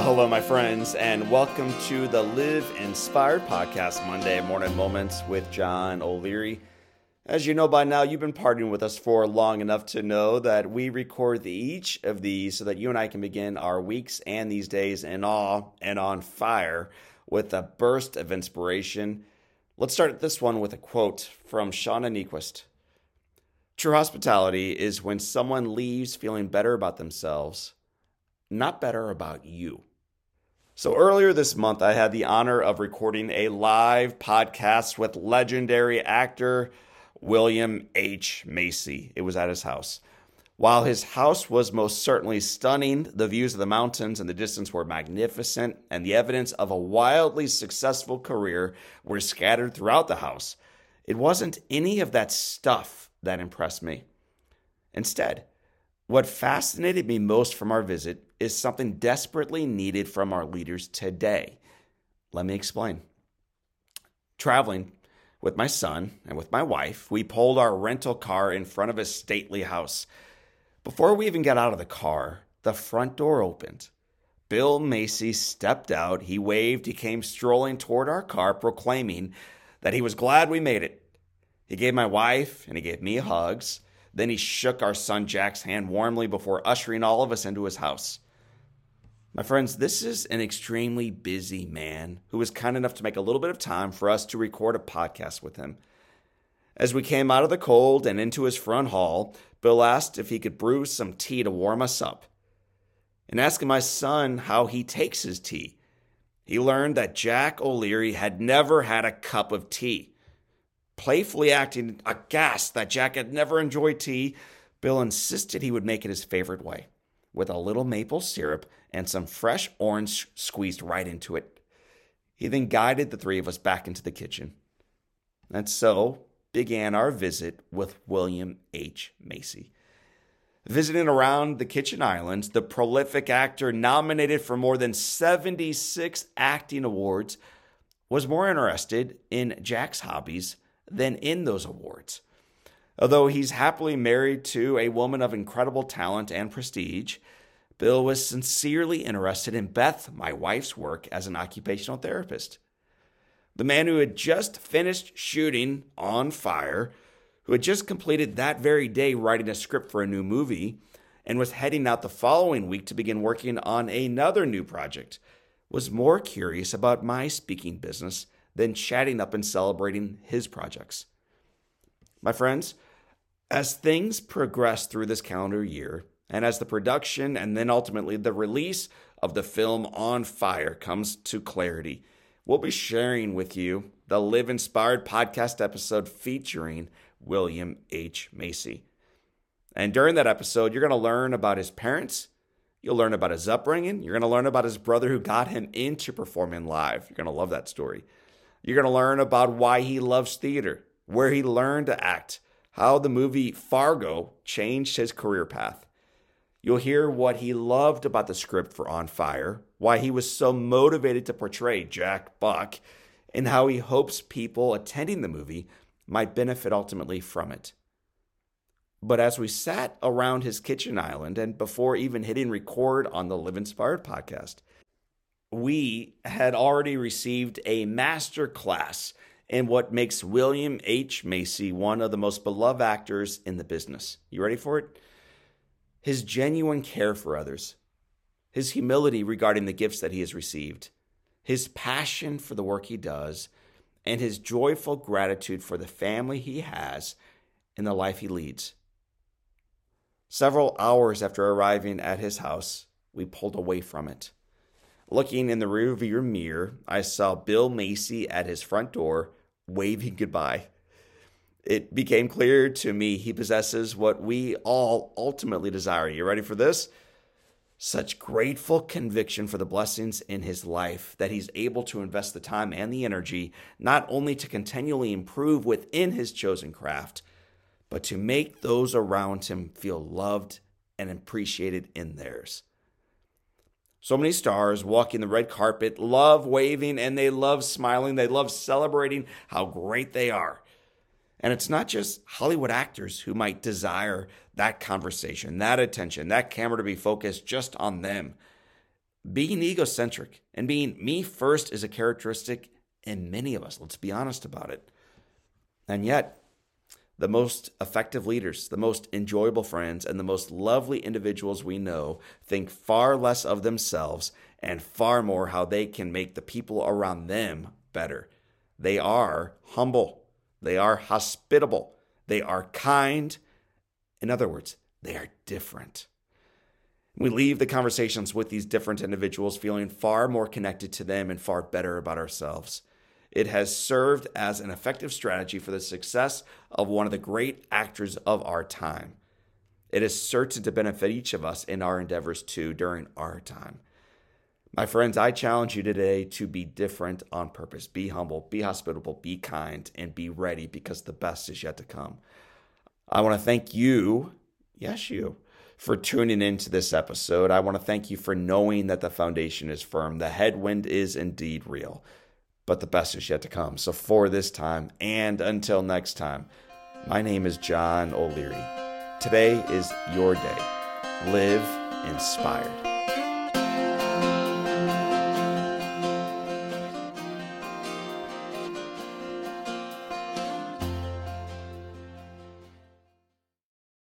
Well, hello, my friends, and welcome to the Live Inspired Podcast Monday Morning Moments with John O'Leary. As you know by now, you've been partying with us for long enough to know that we record each of these so that you and I can begin our weeks and these days in awe and on fire with a burst of inspiration. Let's start this one with a quote from Shauna Niequist. True hospitality is when someone leaves feeling better about themselves not better about you. So, earlier this month, I had the honor of recording a live podcast with legendary actor William H. Macy. It was at his house. While his house was most certainly stunning, the views of the mountains and the distance were magnificent, and the evidence of a wildly successful career were scattered throughout the house. It wasn't any of that stuff that impressed me. Instead, what fascinated me most from our visit is something desperately needed from our leaders today. Let me explain. Traveling with my son and with my wife, we pulled our rental car in front of a stately house. Before we even got out of the car, the front door opened. Bill Macy stepped out. He waved. He came strolling toward our car, proclaiming that he was glad we made it. He gave my wife and he gave me hugs. Then he shook our son Jack's hand warmly before ushering all of us into his house. My friends, this is an extremely busy man who was kind enough to make a little bit of time for us to record a podcast with him. As we came out of the cold and into his front hall, Bill asked if he could brew some tea to warm us up. In asking my son how he takes his tea, he learned that Jack O'Leary had never had a cup of tea. Playfully acting aghast that Jack had never enjoyed tea, Bill insisted he would make it his favorite way, with a little maple syrup and some fresh orange squeezed right into it. He then guided the three of us back into the kitchen. And so began our visit with William H. Macy. Visiting around the Kitchen Islands, the prolific actor nominated for more than 76 acting awards was more interested in Jack's hobbies than in those awards. Although he's happily married to a woman of incredible talent and prestige, Bill was sincerely interested in Beth, my wife's work as an occupational therapist. The man who had just finished shooting On Fire, who had just completed that very day writing a script for a new movie, and was heading out the following week to begin working on another new project, was more curious about my speaking business than chatting up and celebrating his projects. My friends, as things progress through this calendar year, and as the production and then ultimately the release of the film On Fire comes to clarity, we'll be sharing with you the Live Inspired podcast episode featuring William H. Macy. And during that episode, you're going to learn about his parents. You'll learn about his upbringing. You're going to learn about his brother who got him into performing live. You're going to love that story. You're going to learn about why he loves theater, where he learned to act, how the movie Fargo changed his career path. You'll hear what he loved about the script for On Fire, why he was so motivated to portray Jack Buck, and how he hopes people attending the movie might benefit ultimately from it. But as we sat around his kitchen island and before even hitting record on the Live Inspired podcast, we had already received a master class in what makes William H. Macy one of the most beloved actors in the business. You ready for it? His genuine care for others, his humility regarding the gifts that he has received, his passion for the work he does, and his joyful gratitude for the family he has and the life he leads. Several hours after arriving at his house, we pulled away from it. Looking in the rearview mirror, I saw Bill Macy at his front door waving goodbye. It became clear to me he possesses what we all ultimately desire. You ready for this? Such grateful conviction for the blessings in his life that he's able to invest the time and the energy not only to continually improve within his chosen craft, but to make those around him feel loved and appreciated in theirs. So many stars walking the red carpet, love waving, and they love smiling. They love celebrating how great they are. And it's not just Hollywood actors who might desire that conversation, that attention, that camera to be focused just on them. being egocentric and being me first is a characteristic in many of us. Let's be honest about it. And yet, the most effective leaders, the most enjoyable friends, and the most lovely individuals we know think far less of themselves and far more how they can make the people around them better. They are humble, they are hospitable, they are kind. In other words, they are different. We leave the conversations with these different individuals feeling far more connected to them and far better about ourselves. It has served as an effective strategy for the success of one of the great actors of our time. It is certain to benefit each of us in our endeavors too during our time. My friends, I challenge you today to be different on purpose. Be humble, be hospitable, be kind, and be ready because the best is yet to come. I want to thank you, yes, you, for tuning into this episode. I want to thank you for knowing that the foundation is firm. The headwind is indeed real, but the best is yet to come. So, for this time and until next time, my name is John O'Leary. Today is your day. Live inspired.